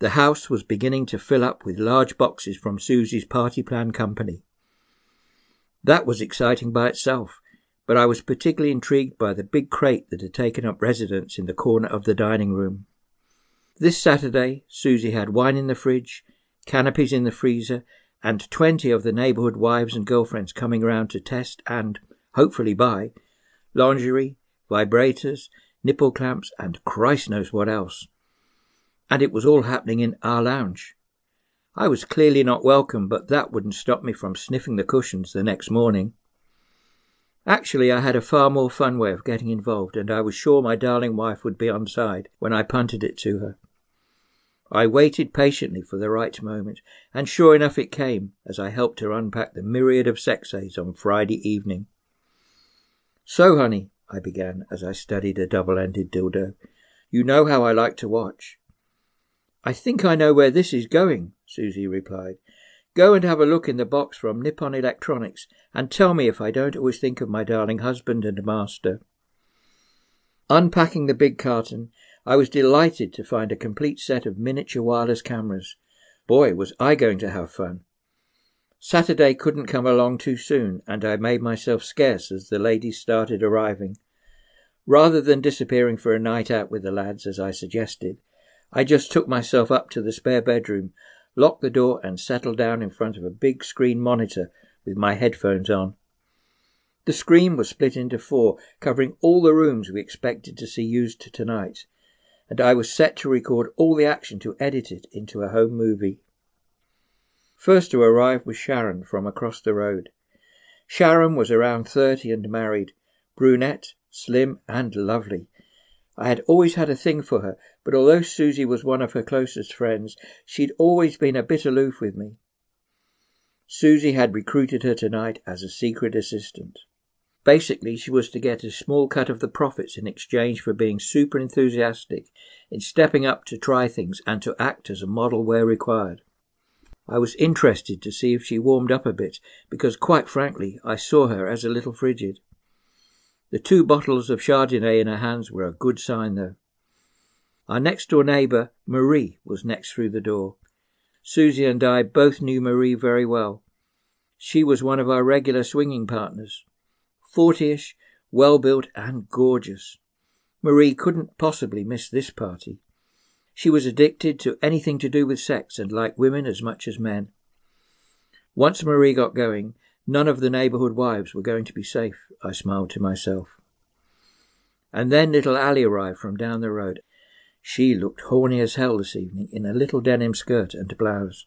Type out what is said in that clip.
The house was beginning to fill up with large boxes from Suzi's party plan company. That was exciting by itself, but I was particularly intrigued by the big crate that had taken up residence in the corner of the dining room. This Saturday, Suzi had wine in the fridge, canopies in the freezer, and twenty of the neighborhood wives and girlfriends coming round to test and, hopefully buy, lingerie, vibrators, nipple clamps, and Christ knows what else and it was all happening in our lounge. I was clearly not welcome, but that wouldn't stop me from sniffing the cushions the next morning. Actually, I had a far more fun way of getting involved, and I was sure my darling wife would be on side when I punted it to her. I waited patiently for the right moment, and sure enough it came as I helped her unpack the myriad of sex aids on Friday evening. So, honey, I began as I studied a double ended dildo, you know how I like to watch. I think I know where this is going, Suzi replied. Go and have a look in the box from Nippon Electronics and tell me if I don't always think of my darling husband and master. Unpacking the big carton, I was delighted to find a complete set of miniature wireless cameras. Boy, was I going to have fun. Saturday couldn't come along too soon, and I made myself scarce as the ladies started arriving. Rather than disappearing for a night out with the lads, as I suggested, I just took myself up to the spare bedroom, locked the door, and settled down in front of a big screen monitor with my headphones on. The screen was split into four, covering all the rooms we expected to see used tonight, and I was set to record all the action to edit it into a home movie. First to arrive was Sharon from across the road. Sharon was around thirty and married, brunette, slim, and lovely. I had always had a thing for her, but although Suzi was one of her closest friends, she'd always been a bit aloof with me. Suzi had recruited her tonight as a secret assistant. Basically, she was to get a small cut of the profits in exchange for being super enthusiastic in stepping up to try things and to act as a model where required. I was interested to see if she warmed up a bit, because quite frankly, I saw her as a little frigid. The two bottles of Chardonnay in her hands were a good sign, though. Our next door neighbour, Marie, was next through the door. Suzi and I both knew Marie very well. She was one of our regular swinging partners. Fortyish, well built, and gorgeous. Marie couldn't possibly miss this party. She was addicted to anything to do with sex and liked women as much as men. Once Marie got going, none of the neighbourhood wives were going to be safe, I smiled to myself. And then little Allie arrived from down the road, she looked horny as hell this evening in a little denim skirt and blouse.